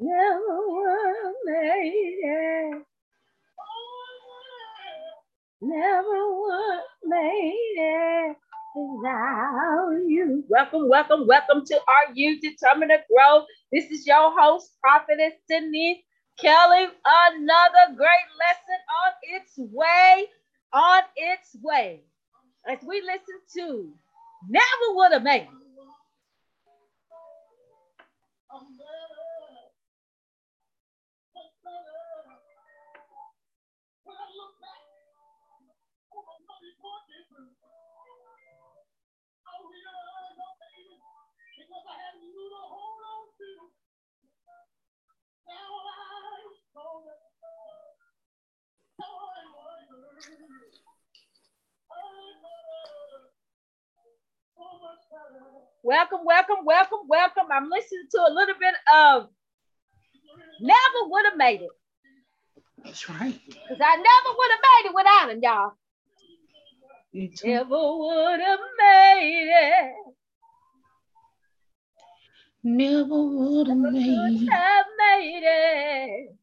Never would have made it. Never would made it without you. Welcome, welcome, welcome to Are You Determined to Grow? This is your host, Prophetess Denise Kelly. Another great lesson on its way, on its way. As we listen to Never Would Have Made It. Welcome, welcome, welcome, welcome. I'm listening to a little bit of Never Would Have Made It. That's right. Because I never would have made it without him, y'all. Never would have made it. Never would have made it. made it.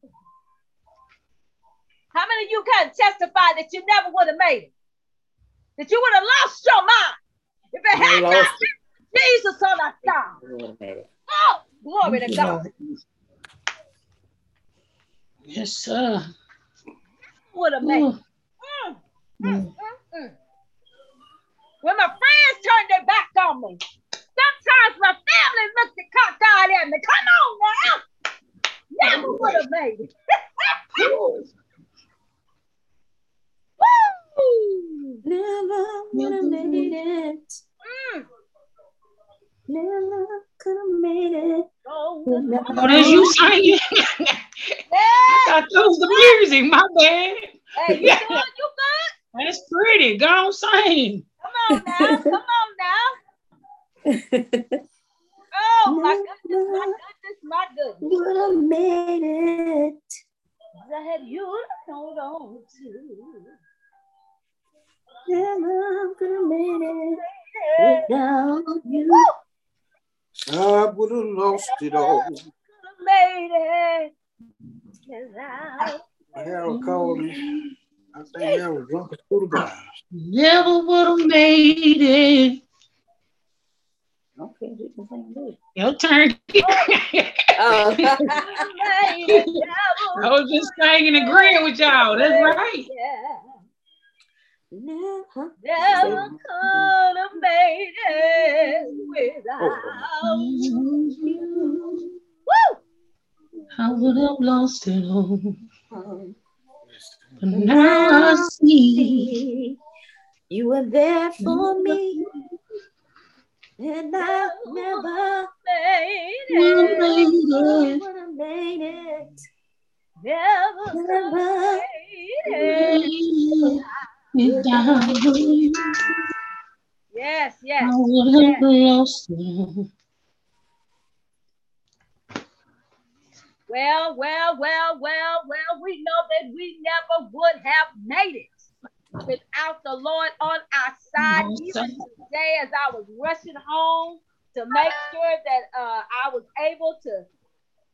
How many of you can testify that you never would have made it? That you would have lost your mind if it had not lost been Jesus on our side. Oh, glory to God. Yes, sir. Would have made it. Mm, mm, mm, mm. When my friends turned their back on me, sometimes my family looked at cockeyed at me. Come on now. Never would have made it. Woo! Never would have made it. Mm. Never could have made it. Oh, Oh, that's you singing. yeah. I thought that was the music. My bad. Hey, you good? You good? That's pretty. Go on, sing. Come on now. Come on now. Oh, my goodness, my goodness, my goodness. would have made it. I had you to hold on to. Never could have made it without you. I would have lost it all. Could have made it. without I Harold called me. I think I was drunk as fool guy. Never would have made it. Okay, you can sing this. Your turn. Oh. I was just singing and agreeing with y'all. That's right. Yeah. Never. Never could have made it without you. Woo! I would have lost it all. Um, But now I see. You were there for me. And I never Made it. made it. would have made it. Never Never. made it. Without you, Yes, I yes. would have lost it all. Well, well, well, well, well, we know that we never would have made it without the Lord on our side. Even today, as I was rushing home to make sure that uh, I was able to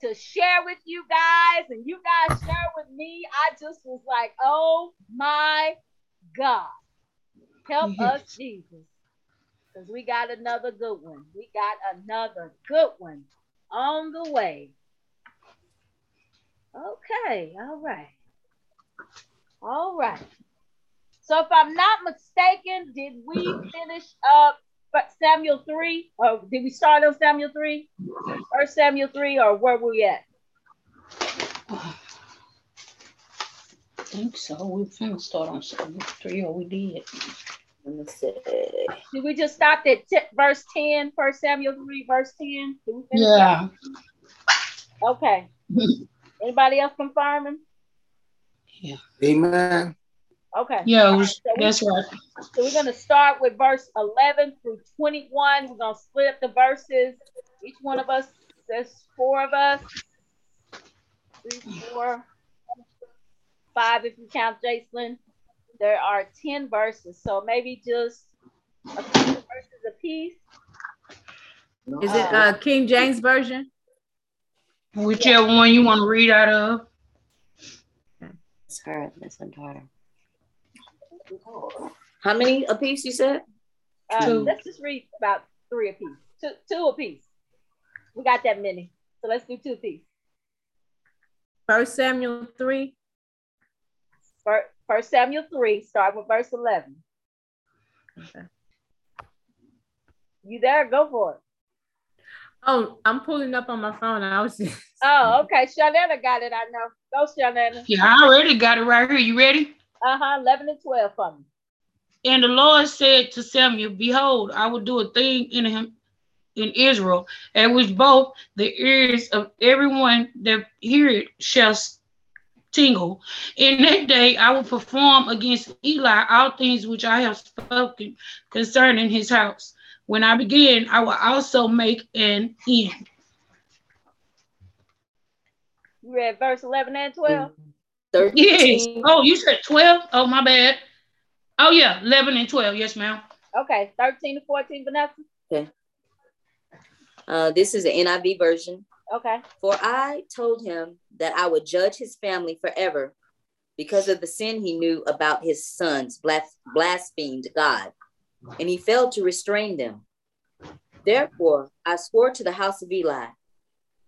to share with you guys and you guys share with me, I just was like, oh my God. Help us, Jesus. Because we got another good one. We got another good one on the way. Okay, all right. All right. So if I'm not mistaken, did we finish up but Samuel 3? Or did we start on Samuel 3? Or Samuel 3, or where were we at? I think so. We finna start on Samuel three, or we did. Let me see. Did we just stop at t- verse 10, 1 Samuel 3, verse 10? Did we finish Yeah. that? Okay. Anybody else confirming? Yeah. Amen. Okay. Yeah, it All was, right, so we- that's right. So we're going to start with verse 11 through 21. We're going to split up the verses. Each one of us, there's four of us. Three, four, five if you count Jason. There are 10 verses. So maybe just a few verses a piece. Is it uh, King James Version? Whichever one you want to read out of. It's her, that's her daughter. How many a piece you said? Uh, Two. let's just read about three apiece. Two, two apiece. We got that many. So let's do two apiece. First Samuel 3. First, First Samuel 3, start with verse 11. Okay. You there? Go for it. Oh, I'm pulling up on my phone. I was just Oh, okay. Shanana got it. I know. Go, Shanana. Yeah, I already got it right here. You ready? Uh huh. 11 and 12 for me. And the Lord said to Samuel, Behold, I will do a thing in him in Israel, at which both the ears of everyone that hear it shall tingle. In that day I will perform against Eli all things which I have spoken concerning his house. When I begin, I will also make an end. You read verse 11 and 12? 13. Yes. Oh, you said 12? Oh, my bad. Oh, yeah, 11 and 12. Yes, ma'am. Okay. 13 to 14, Vanessa? Okay. Uh, this is the NIV version. Okay. For I told him that I would judge his family forever because of the sin he knew about his sons blas- blasphemed God, and he failed to restrain them. Therefore, I swore to the house of Eli,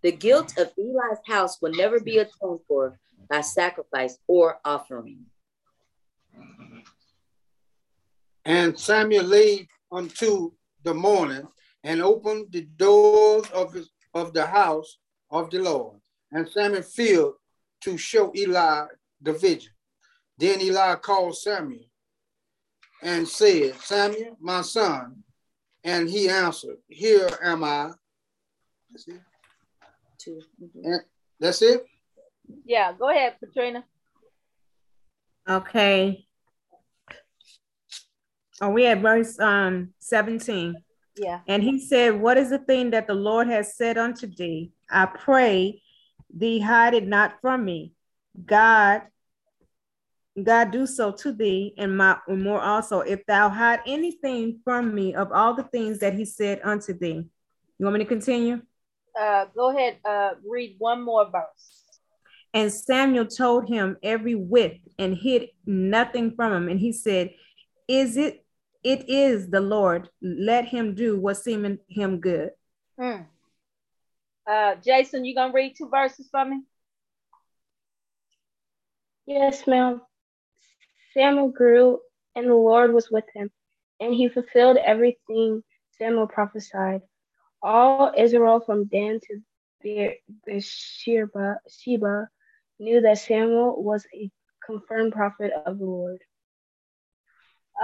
the guilt of Eli's house will never be atoned for by sacrifice or offering. And Samuel laid unto the morning and opened the doors of his of the house of the Lord. And Samuel feared to show Eli the vision. Then Eli called Samuel and said, Samuel, my son. And he answered, Here am I. That's it. Two. Mhm. And that's it. Yeah. Go ahead, Katrina. okay. Oh, we at verse um 17. Yeah. And he said, What is the thing that the Lord has said unto thee? I pray thee hide it not from me. God, God do so to thee, and my and more also, if thou hide anything from me of all the things that he said unto thee. You want me to continue? Uh, go ahead. Uh, read one more verse. And Samuel told him every whit and hid nothing from him. And he said, Is it it is the Lord, let him do what seemeth him good. Hmm. Uh, Jason, you gonna read two verses for me? Yes, ma'am. Samuel grew, and the Lord was with him, and he fulfilled everything Samuel prophesied. All Israel from Dan to Be- Beersheba Sheba knew that Samuel was a confirmed prophet of the Lord.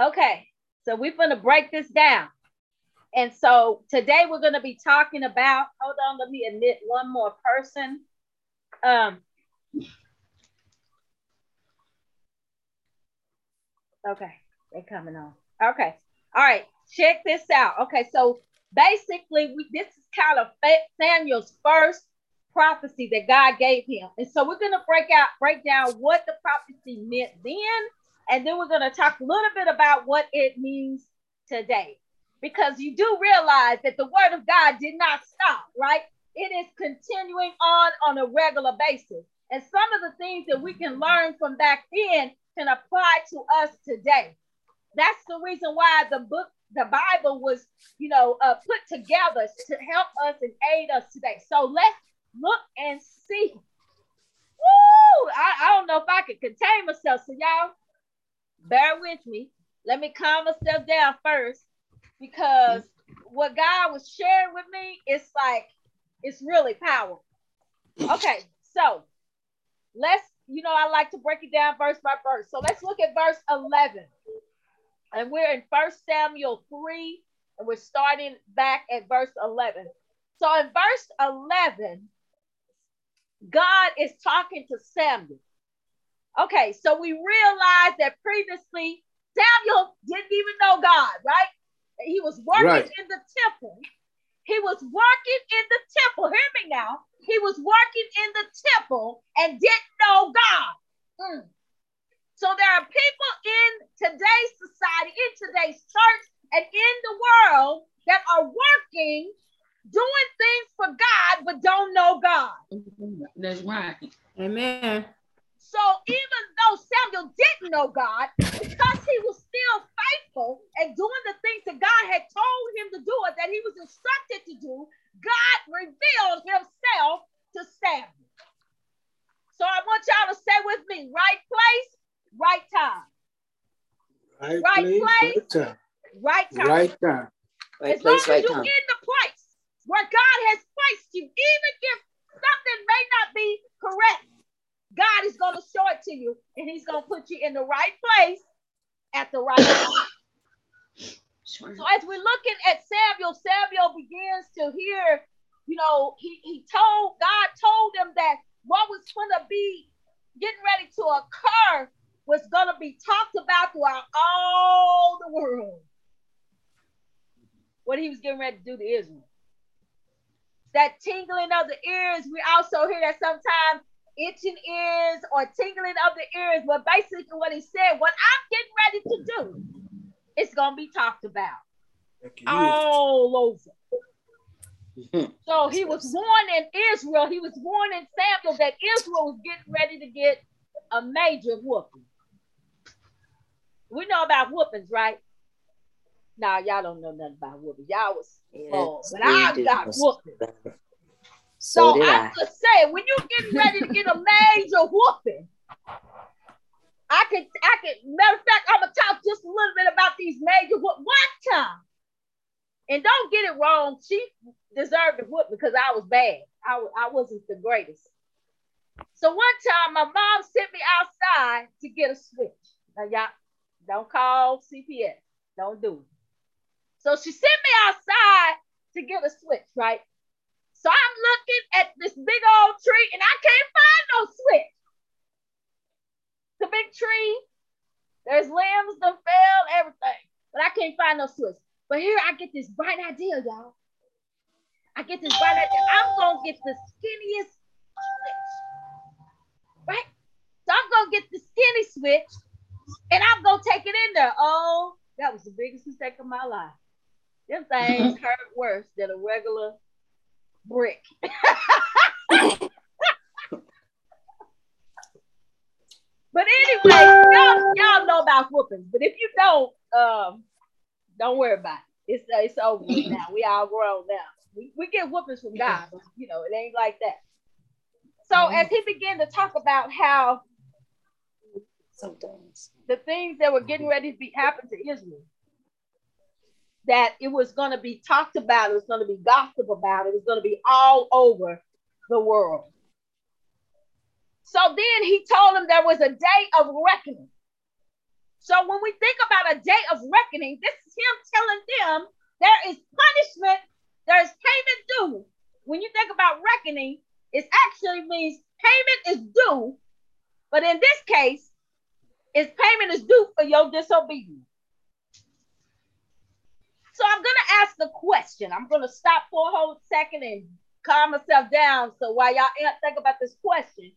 Okay, so we're gonna break this down. And so today we're gonna be talking about. Hold on, let me admit one more person. Um. Okay, they're coming on. Okay, all right. Check this out. Okay, so basically, we this is kind of Samuel's first prophecy that God gave him, and so we're gonna break out, break down what the prophecy meant then, and then we're going to talk a little bit about what it means today. Because you do realize that the word of God did not stop, right? It is continuing on on a regular basis. And some of the things that we can learn from back then can apply to us today. That's the reason why the book, the Bible was, you know, uh, put together to help us and aid us today. So let's look and see. Woo! I, I don't know if I can contain myself. So y'all, bear with me. Let me calm myself down first because what God was sharing with me, it's like it's really powerful. Okay, so let's, you know, I like to break it down verse by verse. So let's look at verse 11. And we're in First Samuel 3, and we're starting back at verse 11. So in verse 11, God is talking to Samuel. Okay, so we realize that previously Samuel didn't even know God, right? He was working Right. in the temple. He was working in the temple. Hear me now. He was working in the temple and didn't know God. Mm. So there are people in today's society, in today's church, and in the world that are working, doing things for God but don't know God. That's right. Amen. So even though Samuel didn't know God, because he was still faithful and doing the things that God had told him to do or that he was instructed to do, God revealed himself to Samuel. So I want y'all to say with me, right place, right time. Right, Right place, place, right time. Right time. Right time. Right as long place, right as you're time. in the place where God has placed you, even if something may not be correct, God is going to show it to you and he's going to put you in the right place at the right time. Sure. So as we're looking at Samuel, Samuel begins to hear, you know, he, he told, God told him that what was going to be getting ready to occur was going to be talked about throughout all the world. What he was getting ready to do to Israel. That tingling of the ears, we also hear that sometimes itching ears or tingling of the ears. But basically, what he said, what I'm getting ready to do, it's going to be talked about all over. Hmm. So he was warning Israel, he was warning Samuel that Israel was getting ready to get a major whooping. We know about whoopings, right? Nah, y'all don't know nothing about whoopings. Y'all was spoiled, but I got whooping. So So, I'm I. just saying, when you're getting ready to get a major whooping, I could, I could, matter of fact, I'm gonna talk just a little bit about these major whoop one time. And don't get it wrong, she deserved a whoop because I was bad. I, I wasn't the greatest. So one time my mom sent me outside to get a switch. Now y'all don't call CPS. Don't do it. So she sent me outside to get a switch, right? So I'm looking at this big old tree and I can't find no switch. The big tree, there's limbs that fell, everything, but I can't find no switch. But here I get this bright idea, y'all. I get this bright idea. I'm gonna get the skinniest switch, right? So I'm gonna get the skinny switch and I'm gonna take it in there. Oh, that was the biggest mistake of my life. Them things hurt worse than a regular brick. but anyway, y'all, y'all know about whoopings. But if you don't, um, don't worry about it. It's uh, it's over now. We all grown now. We, we get whoopings from God, but you know, it ain't like that. So as he began to talk about how Sometimes. the things that were getting ready to be happen to Israel, that it was going to be talked about, it was going to be gossip about, it was going to be all over the world. So then he told them there was a day of reckoning. So when we think about a day of reckoning, this is him telling them there is punishment, there's payment due. When you think about reckoning, it actually means payment is due, but in this case, is payment is due for your disobedience. So I'm gonna ask a question. I'm gonna stop for a whole second and calm myself down. So while y'all think about this question,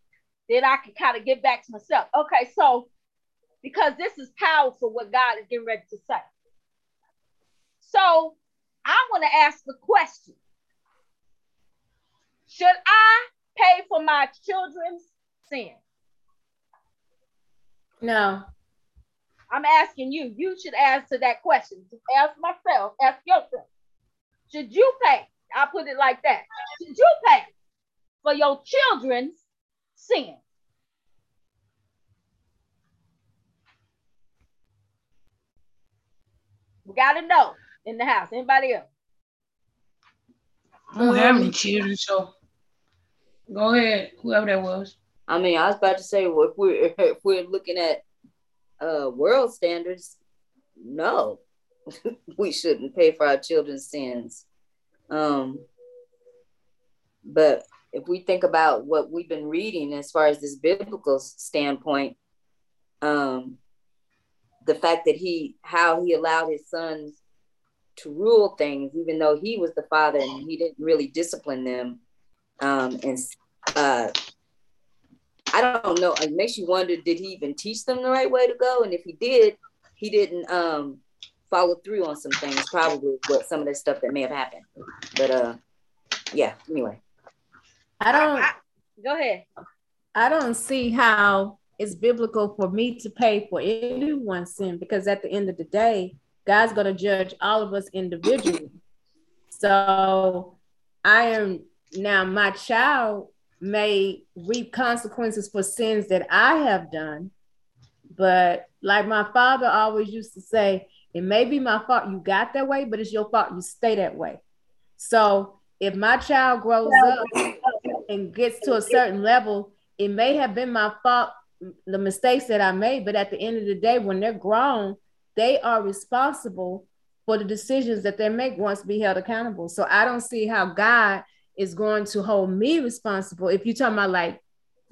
then I can kind of get back to myself. Okay, so because this is powerful, what God is getting ready to say. So I want to ask the question: Should I pay for my children's sin? No. I'm asking you. You should answer that question. Just ask myself. Ask yourself. Should you pay? I'll put it like that. Should you pay for your children's sin? We gotta know in the house. Anybody else? I don't have any children, so go ahead, whoever that was. I mean, I was about to say, well, if we're if we're looking at uh world standards, no, we shouldn't pay for our children's sins. Um, but if we think about what we've been reading as far as this biblical standpoint, um, the fact that he how he allowed his sons to rule things, even though he was the father and he didn't really discipline them, um, and uh, I don't know. It makes you wonder: Did he even teach them the right way to go? And if he did, he didn't um, follow through on some things. Probably what some of the stuff that may have happened. But uh, yeah. Anyway, I don't. I- Go ahead. I don't see how it's biblical for me to pay for anyone's sin because at the end of the day, God's going to judge all of us individually. So I am now, my child may reap consequences for sins that I have done. But like my father always used to say, it may be my fault you got that way, but it's your fault you stay that way. So if my child grows up and gets to a certain level, it may have been my fault, the mistakes that I made, but at the end of the day, when they're grown, they are responsible for the decisions that they make once be held accountable. So I don't see how God is going to hold me responsible. If you're talking about like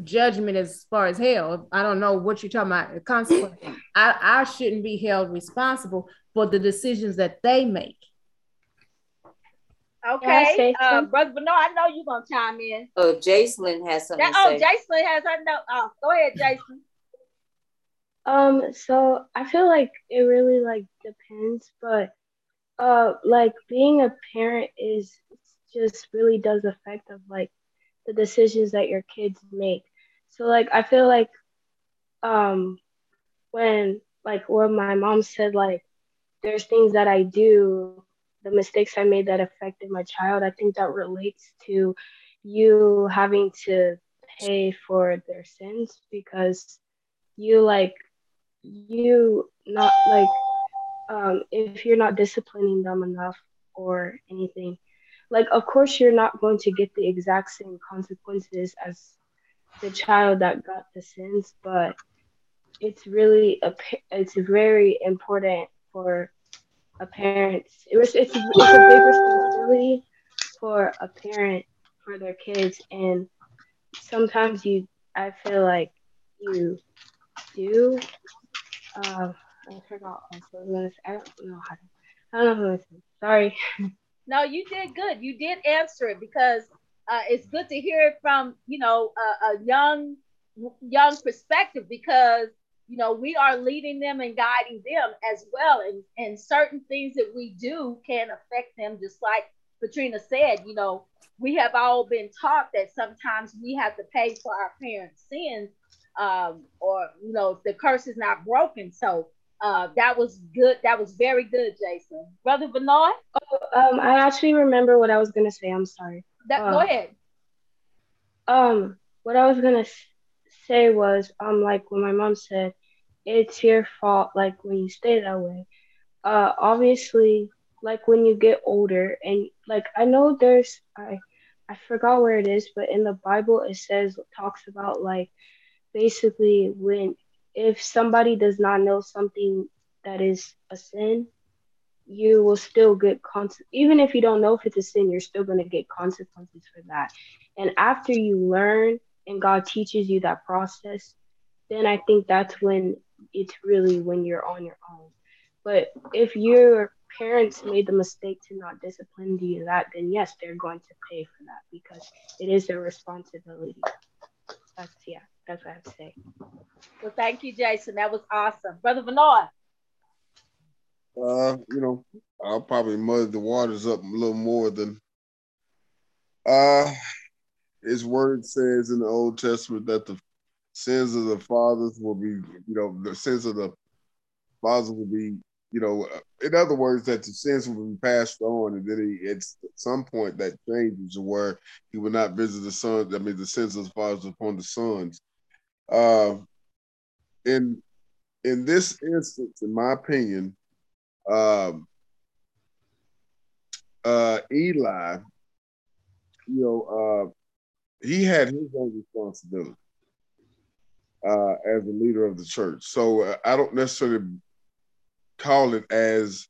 judgment as far as hell, I don't know what you're talking about, the consequence. I, I shouldn't be held responsible for the decisions that they make. Okay, say uh, something? brother Bernard, I know you're gonna chime in. oh, Jacelyn has something That, to oh, say. Jason has her note. Oh, go ahead, Jason. Um, so I feel like it really like depends, but uh like being a parent is just really does affect of like the decisions that your kids make. So like I feel like um when like when my mom said like there's things that I do, the mistakes I made that affected my child, I think that relates to you having to pay for their sins because you like you not like um if you're not disciplining them enough or anything like of course you're not going to get the exact same consequences as the child that got the sins but it's really a it's very important for a parent it was it's, it's a big responsibility for a parent for their kids and sometimes you i feel like you do uh, I forgot I don't know how to. I don't know say. Sorry. No, you did good. You did answer it because uh, it's good to hear it from you know a, a young young perspective because you know we are leading them and guiding them as well, and and certain things that we do can affect them, just like Katrina said. You know, we have all been taught that sometimes we have to pay for our parents' sins, um, or you know, if the curse is not broken. So uh, that was good. That was very good, Jason. Brother Bernard, Um, I actually remember what I was gonna say. I'm sorry. that, go Uh, ahead. Um, what I was gonna say was, um, like when my mom said, "It's your fault," like when you stay that way. Uh, obviously, like when you get older, and like I know there's I, I forgot where it is, but in the Bible it says talks about like basically when if somebody does not know something that is a sin, you will still get cons- even if you don't know if it's a sin, you're still going to get consequences for that. And after you learn and God teaches you that process, then I think that's when it's really when you're on your own. But if your parents made the mistake to not discipline you that, then yes, they're going to pay for that because it is their responsibility. That's yeah, that's what I have to say. Well, thank you, Jason. That was awesome. Brother Bernard. Uh, you know, I'll probably muddy the waters up a little more than uh his word says in the Old Testament that the sins of the fathers will be, you know, the sins of the fathers will be, you know, in other words, that the sins will be passed on, and then he, it's at some point that changes where he will not visit the sons. I mean, the sins of the fathers upon the sons. Uh, in in this instance, in my opinion, um, uh, Eli, you know, uh, he had his own responsibility uh, as a leader of the church. So uh, I don't necessarily call it as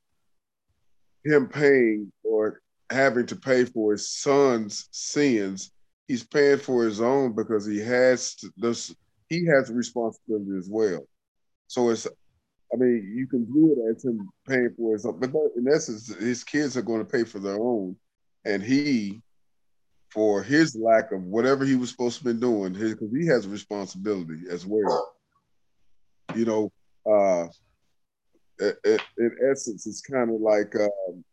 him paying or having to pay for his son's sins. He's paying for his own because he has to, this. He has a responsibility as well. So it's I mean, you can view it as him paying for his own, but in essence, his kids are going to pay for their own, and he, for his lack of whatever he was supposed to be doing, because he has a responsibility as well. You know, uh, i- i- in essence, it's kind of like, um,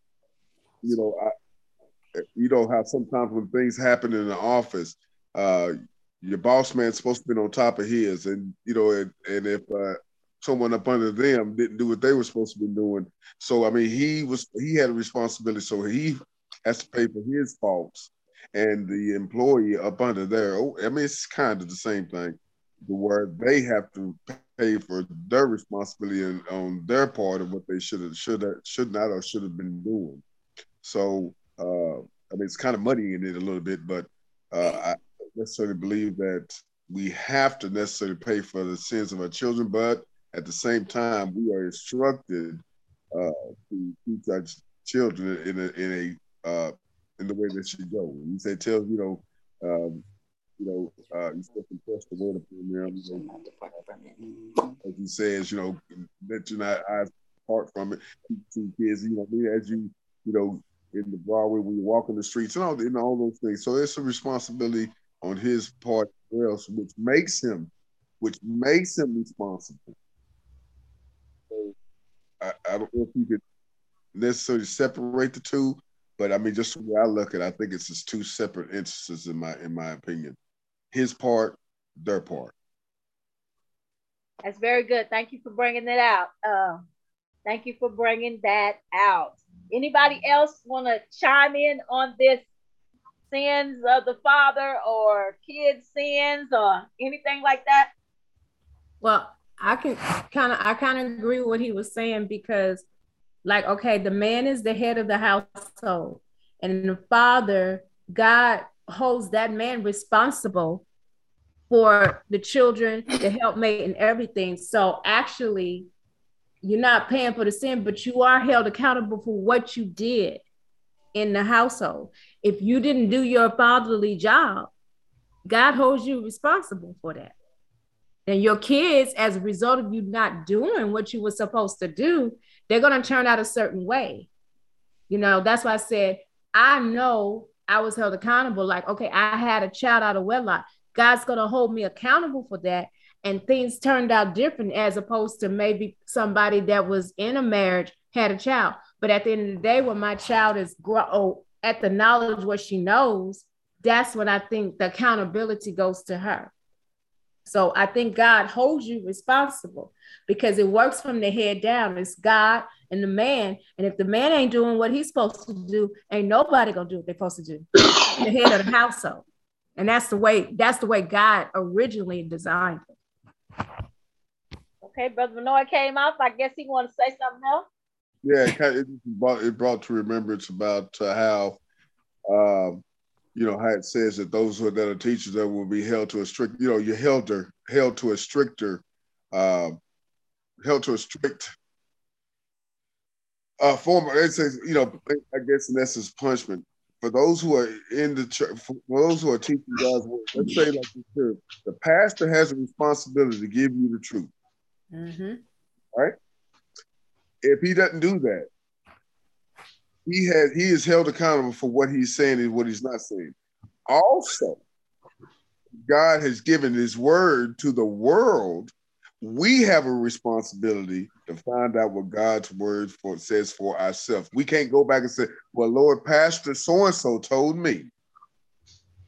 you know, I, you know how sometimes when things happen in the office, uh, your boss man's supposed to be on top of his, and you know, and, and if uh, someone up under them didn't do what they were supposed to be doing, so I mean, he was he had a responsibility, so he has to pay for his faults, and the employee up under there. Oh, I mean, it's kind of the same thing, the where they have to pay for their responsibility and, on their part of what they should have, should have, should not, or should have been doing. So, uh, I mean, it's kind of muddying it a little bit, but uh, I necessarily believe that we have to necessarily pay for the sins of our children, but at the same time, we are instructed uh, to teach our children in a in a uh, in the way that should go. You said, "Tell you know, um, you know, uh, you still impress the word upon them. You know, as he says, you know, that you're not eyes apart from it. To kids, you know, as you, you know, in the Broadway when you walk in the streets and all, and all those things. So it's a responsibility on his part well, which makes him, which makes him responsible. So I, I don't know if you could necessarily separate the two, but I mean, just the way I look at it, I think it's just two separate instances in my in my opinion. His part, their part. That's very good. Thank you for bringing that out. Uh, thank you for bringing that out. Anybody else want to chime in on this sins of the father or kids' sins or anything like that? Well, I can kind of I kind of agree with what he was saying because like okay, the man is the head of the household and the father God holds that man responsible for the children, the helpmate and everything. So actually you're not paying for the sin, but you are held accountable for what you did in the household. If you didn't do your fatherly job, God holds you responsible for that. And your kids, as a result of you not doing what you were supposed to do, they're going to turn out a certain way. You know, that's why I said, I know I was held accountable. Like, okay, I had a child out of wedlock. God's going to hold me accountable for that and things turned out different as opposed to maybe somebody that was in a marriage had a child but at the end of the day when my child is grow oh, at the knowledge what she knows that's when i think the accountability goes to her. So i think god holds you responsible because it works from the head down. It's god and the man. And if the man ain't doing what he's supposed to do ain't nobody gonna do what they're supposed to do. The head of the household. And that's the way that's the way god originally designed it. Okay, Brother Benoit came off. I guess he want to say something else. Yeah, it, kind of, it brought it brought to remembrance about uh, how, um, you know, how it says that those who are, that are teachers that will be held to a strict, you know, you're held to held to a stricter, uh, held to a strict uh, form. It says, you know, I guess in essence, punishment for those who are in the church, for those who are teaching God's word. Let's say like this: the pastor has a responsibility to give you the truth. Mm-hmm. Right? If he doesn't do that, he has he is held accountable for what he's saying and what he's not saying. Also, God has given his word to the world. We have a responsibility to find out what God's word for says for ourselves. We can't go back and say, "Well, Lord, Pastor so and so told me."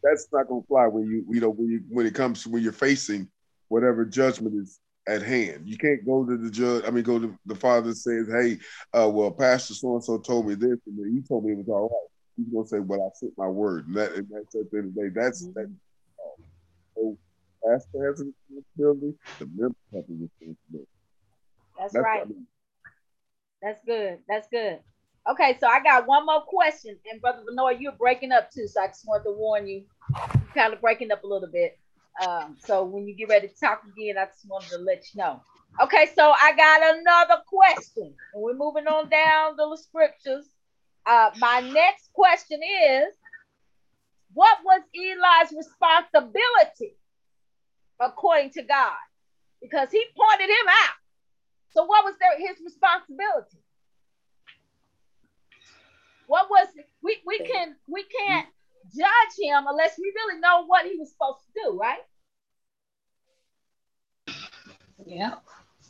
That's not to fly when you you know when you when it comes to when you're facing whatever judgment is at hand. You can't go to the judge. I mean, go to the father and says, "Hey, uh, well, Pastor so and so told me this, and he told me it was all right." He's gonna say, "Well, I sent my word," and, that, and that's at the end of the day. That's mm-hmm. that. So, pastor has a responsibility. The member has a responsibility. That's, that's right. I mean. That's good. That's good. Okay, so I got one more question, and Brother Benoit, you're breaking up too, so I just wanted to warn you. You're kind of breaking up a little bit. Um, so when you get ready to talk again, I just wanted to let you know. Okay, so I got another question, and we're moving on down the scriptures. Uh, my next question is, what was Eli's responsibility according to God? Because he pointed him out. So what was there his responsibility? What was we we can we can't judge him unless we really know what he was supposed to do, right? Yeah.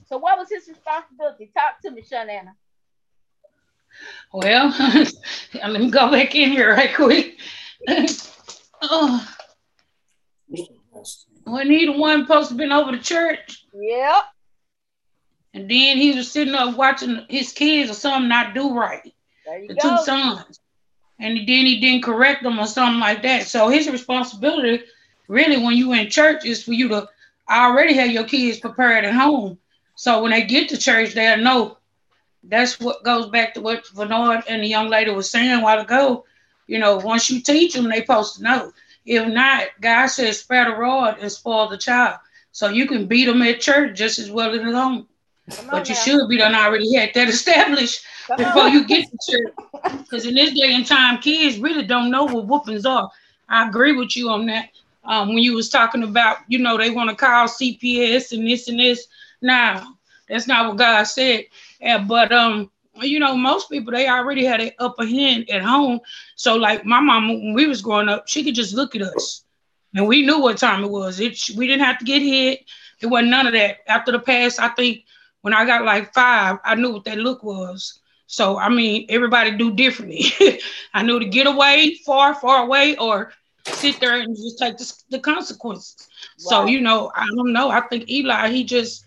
So what was his responsibility? Talk to me, Shanana. Well, let me go back in here right quick. oh, when he the one supposed to been over the church, Yep. and then he was sitting up watching his kids or something not do right. There you the go. two sons. And then he didn't correct them or something like that. So his responsibility, really, when you in church, is for you to already have your kids prepared at home. So when they get to church, they'll know. That's what goes back to what Bernard and the young lady was saying a while ago. You know, once you teach them, they supposed to know. If not, God says, spare the rod and spoil the child. So you can beat them at church just as well as at home. But you now. should be done already had that established before you get to church. Because in this day and time, kids really don't know what whoopings are. I agree with you on that. Um, when you was talking about, you know, they want to call CPS and this and this. Nah, that's not what God said. Yeah, but um, you know, most people they already had an upper hand at home. So like my mom, when we was growing up, she could just look at us, and we knew what time it was. It we didn't have to get hit. It wasn't none of that. After the past, I think when I got like five, I knew what that look was. So I mean, everybody do differently. I knew to get away, far, far away, or sit there and just take the, the consequences. So you know, I don't know. I think Eli, he just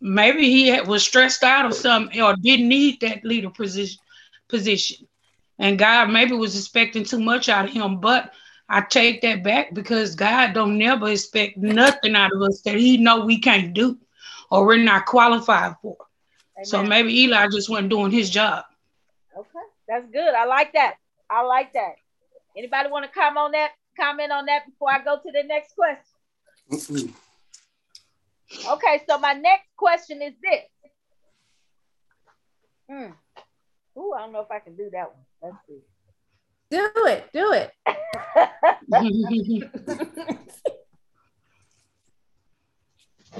maybe he had, was stressed out or something, or didn't need that leader position. Position, and God maybe was expecting too much out of him. But I take that back because God don't never expect nothing out of us that He know we can't do, or we're not qualified for. So maybe Eli just wasn't doing his job. Okay, that's good. I like that. I like that. Anybody want to comment on that? Comment on that before I go to the next question. Mm-mm. Okay, so my next question is this. Hmm. Ooh, I don't know if I can do that one. Let's see. Do it. Do it.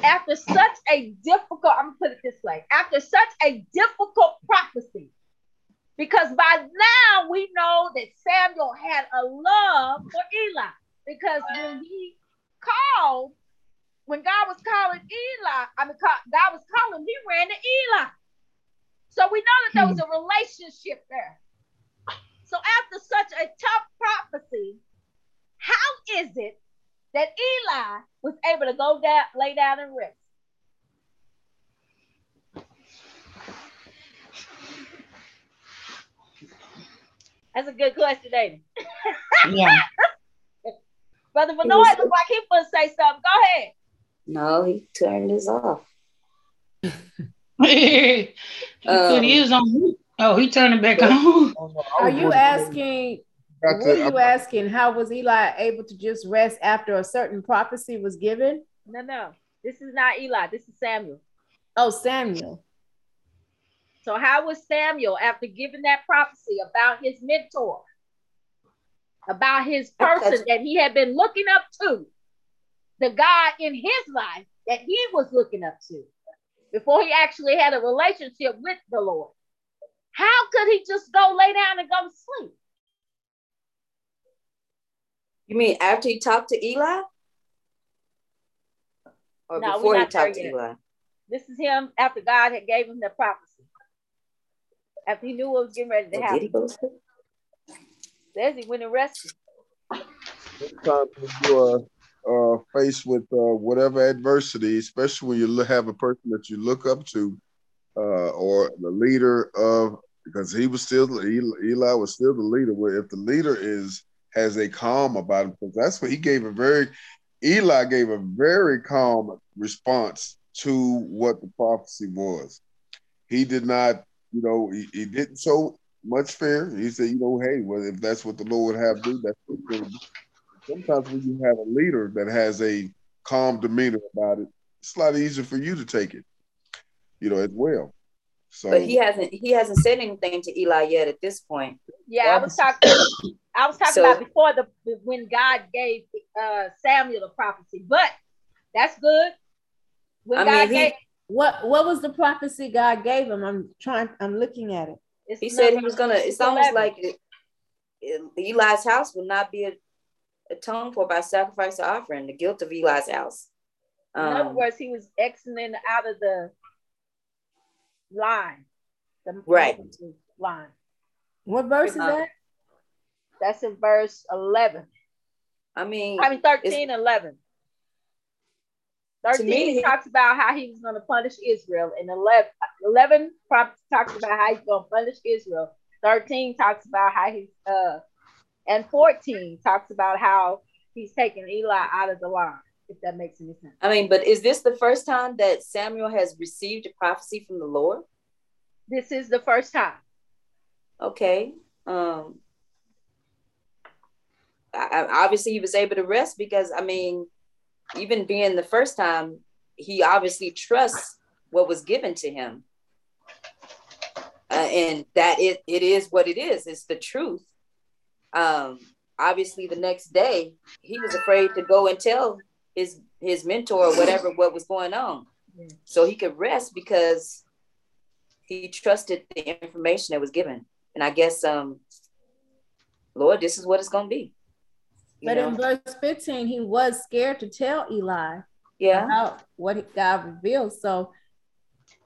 After such a difficult, I'm gonna put it this way. After such a difficult prophecy, because by now we know that Samuel had a love for Eli. Because when he called, when God was calling Eli, I mean, God was calling, he ran to Eli. So we know that there was a hmm. relationship there. So after such a tough prophecy, how is it that Eli was able to go down, lay down and rest? That's a good question, David. yeah. Brother Benoit looks like he want to say something. Go ahead. No, he turned his off. he put his on. Oh, he turned it back on. Are you asking? Got What to- are you asking? How was Eli able to just rest after a certain prophecy was given? No, no. This is not Eli. This is Samuel. Oh, Samuel. So how was Samuel after giving that prophecy about his mentor, about his person that he had been looking up to, the God in his life that he was looking up to, before he actually had a relationship with the Lord? How could he just go lay down and go to sleep? You mean after he talked to Eli? Or No, we're before he not there talked to. Eli? This is him after God had gave him the prophecy. After he knew what was getting ready to Or happen. did he go to sleep? Says he went and rested. sometimes when you are uh, faced with uh, whatever adversity, especially when you have a person that you look up to, uh, or the leader of, because he was still Eli, Eli was still the leader. Where if the leader is has a calm about him, because that's what he gave a very Eli gave a very calm response to what the prophecy was. He did not, you know, he, he didn't show much fear. He said, you know, hey, well, if that's what the Lord would have do, that's what he's do sometimes when you have a leader that has a calm demeanor about it, it's a lot easier for you to take it, you know, as well. So But he hasn't he hasn't said anything to Eli yet at this point. Yeah, I was talking. I was talking So- about before the when God gave uh, Samuel the prophecy, but that's good. When I God mean, he- gave, What what was the prophecy God gave him? I'm trying. I'm looking at it. it's He said he was gonna. It's almost 11. like it, it- Eli's house will not be atoned for by sacrifice or offering. The guilt of Eli's house. In other Um, words, he was exiting out of the line. The Right. line. What verse is that? That's in verse 11. I mean, I mean 13 and 11. 13 me- talks about how he was going to punish Israel, and 11, 11 talks about how he's going to punish Israel. 13 talks about how he's, uh, and 14 talks about how he's taking Eli out of the line, if that makes any sense. I mean, but is this the first time that Samuel has received a prophecy from the Lord? This is the first time. Okay. Um I, obviously he was able to rest because I mean, even being the first time, he obviously trusts what was given to him. Uh, and that it, it is what it is. It's the truth. Um, obviously the next day he was afraid to go and tell his his mentor or whatever what was going on. So he could rest because he trusted the information that was given. And I guess um Lord, this is what it's gonna be. You But know? in verse 15, he was scared to tell Eli yeah. about what God revealed. So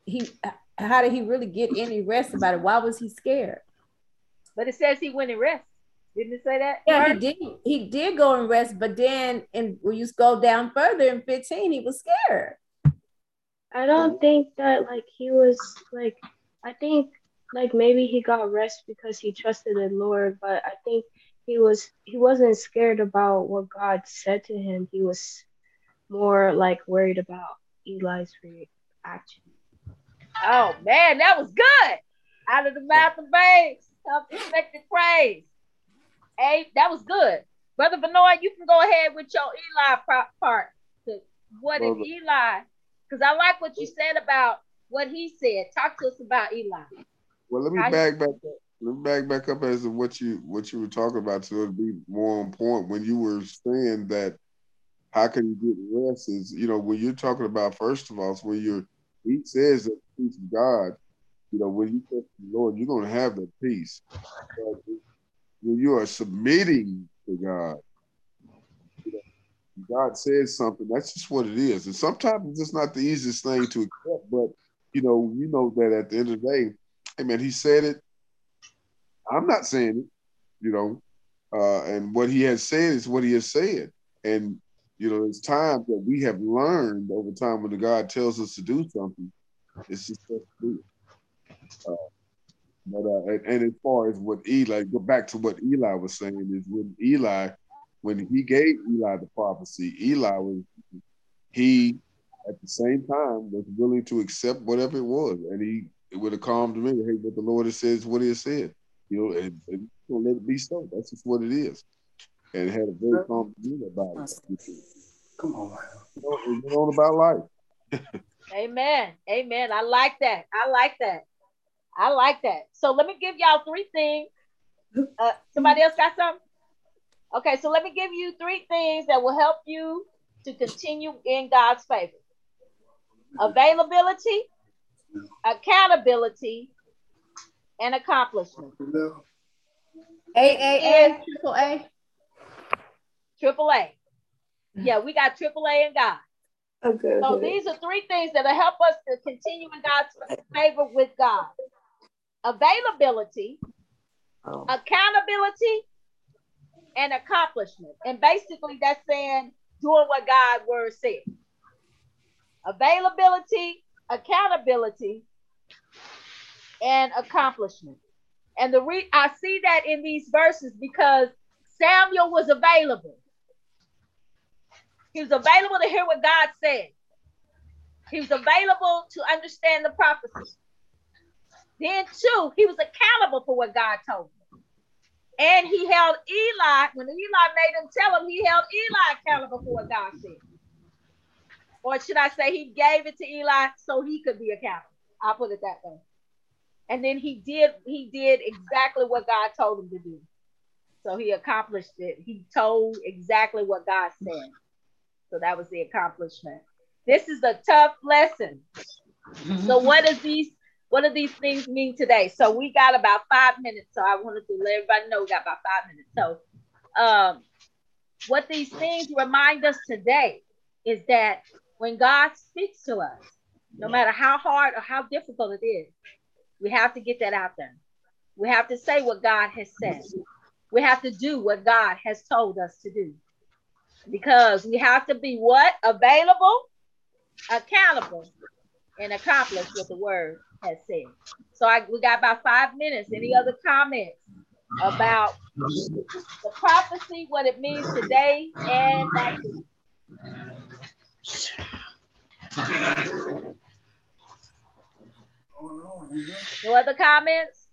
he how did he really get any rest about it? Why was he scared? But it says he went and rest. Didn't it say that? Yeah, he did. He did go and rest, but then, and when you go down further in 15, he was scared. I don't mm-hmm. think that like he was like I think like maybe he got rest because he trusted the Lord, but I think he was he wasn't scared about what God said to him. He was more like worried about Eli's reaction. Oh man, that was good. Out of the mouth of babes, unexpected praise. Hey, that was good. Brother Benoit, you can go ahead with your Eli part. part. 'Cause What if Brother- Eli? Because I like what you said about what he said. Talk to us about Eli. Well, let me How back back up. Let me back back up as to what you what you were talking about to be more on point when you were saying that how can you get rest is you know when you're talking about first of all is when you're he says that peace of God, you know, when you trust the Lord, you're gonna have that peace. But when you are submitting to God, God says something, that's just what it is. And sometimes it's not the easiest thing to accept, but you know, you know that at the end of the day, hey man, he said it. I'm not saying it, you know, uh, and what he has said is what he has said. And, you know, it's times that we have learned over time when the God tells us to do something, it's just to do it. Uh, but, uh, and, and as far as what Eli, go back to what Eli was saying, is when Eli, when he gave Eli the prophecy, Eli was, he at the same time was willing to accept whatever it was. And he, would have calmed him in, hey, what the Lord has said is what he has said you know, and, and you know, let it be so. That's just what it is. And had a very calm demeanor about it. Come on. You know, and went on about life. Amen. Amen. I like that. I like that. I like that. So let me give y'all three things. Uh, somebody else got something? Okay, so let me give you three things that will help you to continue in God's favor availability, accountability, and accomplishment. A A A triple A. Triple A. Yeah, we got triple A in God. Okay. So these are three things that will help us to continue in God's favor with God. Availability, Oh. accountability, and accomplishment. And basically that's saying doing what God's word said. Availability, accountability, and accomplishment. And the re- I see that in these verses because Samuel was available. He was available to hear what God said. He was available to understand the prophecy. Then, too, he was accountable for what God told him. And he held Eli, when Eli made him tell him, he held Eli accountable for what God said. Or should I say, he gave it to Eli so he could be accountable. I'll put it that way. And then he did, he did exactly what God told him to do. So he accomplished it. He told exactly what God said. So that was the accomplishment. This is a tough lesson. So what does these what do these things mean today? So we got about five minutes. So I wanted to let everybody know we got about five minutes. So um what these things remind us today is that when God speaks to us, no matter how hard or how difficult it is, we have to get that out there. We have to say what God has said. We have to do what God has told us to do. Because we have to be what? Available, accountable, and accomplish what the word has said. So I, we got about five minutes. Any other comments about the prophecy, what it means today, and week? No other comments?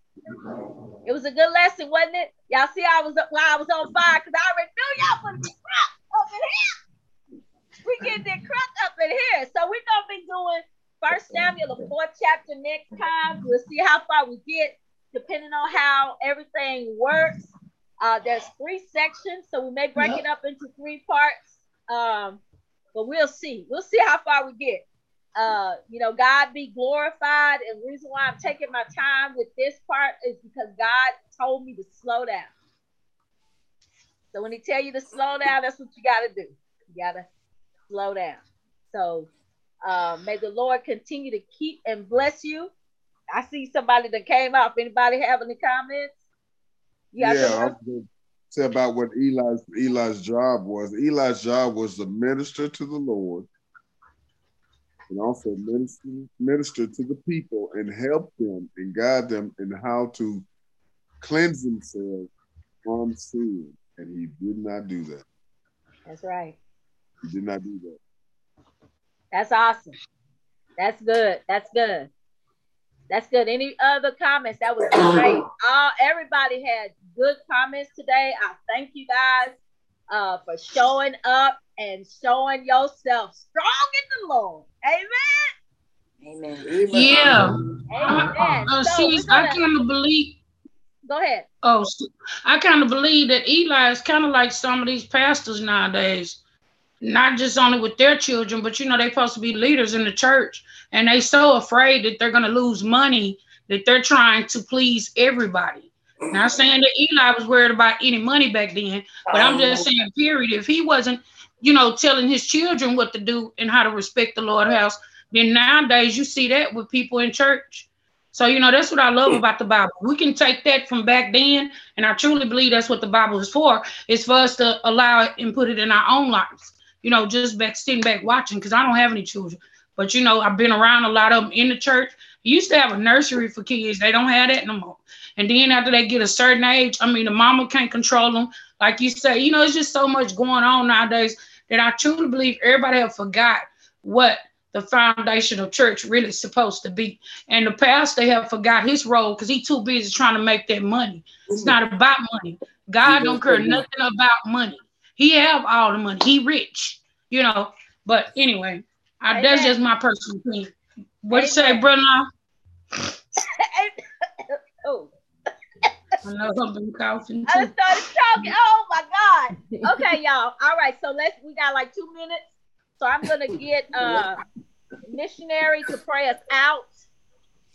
It was a good lesson, wasn't it? Y'all see I was why I was on fire because I already knew y'all gonna get crunk up in here. We get that up in here. So we're gonna be doing First Samuel, the fourth chapter next time. We'll see how far we get, depending on how everything works. Uh, there's three sections, so we may break it up into three parts. Um, but we'll see. We'll see how far we get uh, you know, God be glorified. And the reason why I'm taking my time with this part is because God told me to slow down. So when he tell you to slow down, that's what you got to do. You got to slow down. So uh, may the Lord continue to keep and bless you. I see somebody that came up. Anybody have any comments? yeah, I was going say about what Eli's Eli's job was. Eli's job was to minister to the Lord and also minister, minister to the people and help them and guide them in how to cleanse themselves from sin. And he did not do that. That's right. He did not do that. That's awesome. That's good. That's good. That's good. Any other comments? That was great. All everybody had good comments today. I thank you guys uh, for showing up and showing yourself strong in the Lord. Amen. Amen. Yeah. Amen. Uh, So see, gonna- I kind of believe. Go ahead. Oh, I kind of believe that Eli is kind of like some of these pastors nowadays. Not just only with their children, but you know, they're supposed to be leaders in the church. And they so afraid that they're gonna lose money that they're trying to please everybody. Not saying that Eli was worried about any money back then, but I'm um, just saying, period. If he wasn't, you know, telling his children what to do and how to respect the Lord house, then nowadays you see that with people in church. So, you know, that's what I love about the Bible. We can take that from back then, and I truly believe that's what the Bible is for. It's for us to allow it and put it in our own lives. You know, just back sitting back watching, because I don't have any children. But you know, I've been around a lot of them in the church. You used to have a nursery for kids. They don't have that no more. And then after they get a certain age, I mean, the mama can't control them. Like you say, you know, it's just so much going on nowadays that I truly believe everybody have forgot what the foundation of church really supposed to be. And the pastor have forgot his role because he too busy trying to make that money. It's not about money. God don't care nothing about money. He have all the money. He rich, you know. But anyway, I, that's just my personal opinion. What you say, brother? oh, I know I've been coughing I too. started talking. Oh my God. Okay, y'all. All right. So let's we got like two minutes. So I'm gonna get uh missionary to pray us out.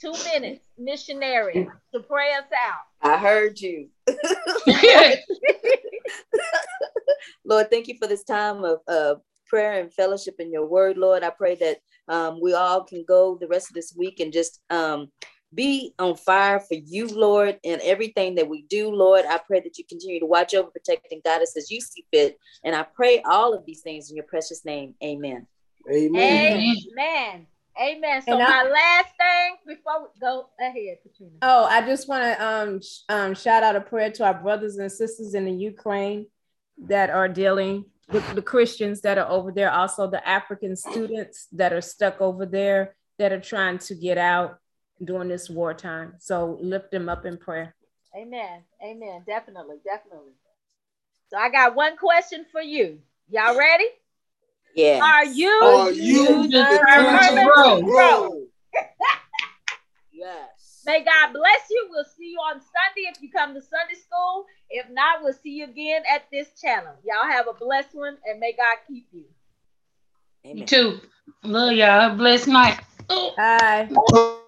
Two minutes, missionary to pray us out. I heard you. Lord, thank you for this time of uh, prayer and fellowship in your word, Lord. I pray that um, we all can go the rest of this week and just um, be on fire for you, Lord, and everything that we do, Lord. I pray that you continue to watch over, protect, and guide us as you see fit. And I pray all of these things in your precious name. Amen. Amen. Amen. Amen. So And I- my last thing before we go ahead, Katrina. Oh, I just want to um, sh- um, shout out a prayer to our brothers and sisters in the Ukraine that are dealing with the Christians that are over there, also the African students that are stuck over there that are trying to get out during this wartime. So lift them up in prayer. Amen. Amen. Definitely. Definitely. So I got one question for you. Y'all ready? Yeah. Are you Are you determined grow? to grow? Yes. May God bless you. We'll see you on Sunday if you come to Sunday school. If not, we'll see you again at this channel. Y'all have a blessed one and may God keep you. You too. Love y'all. Have a blessed night. Bye.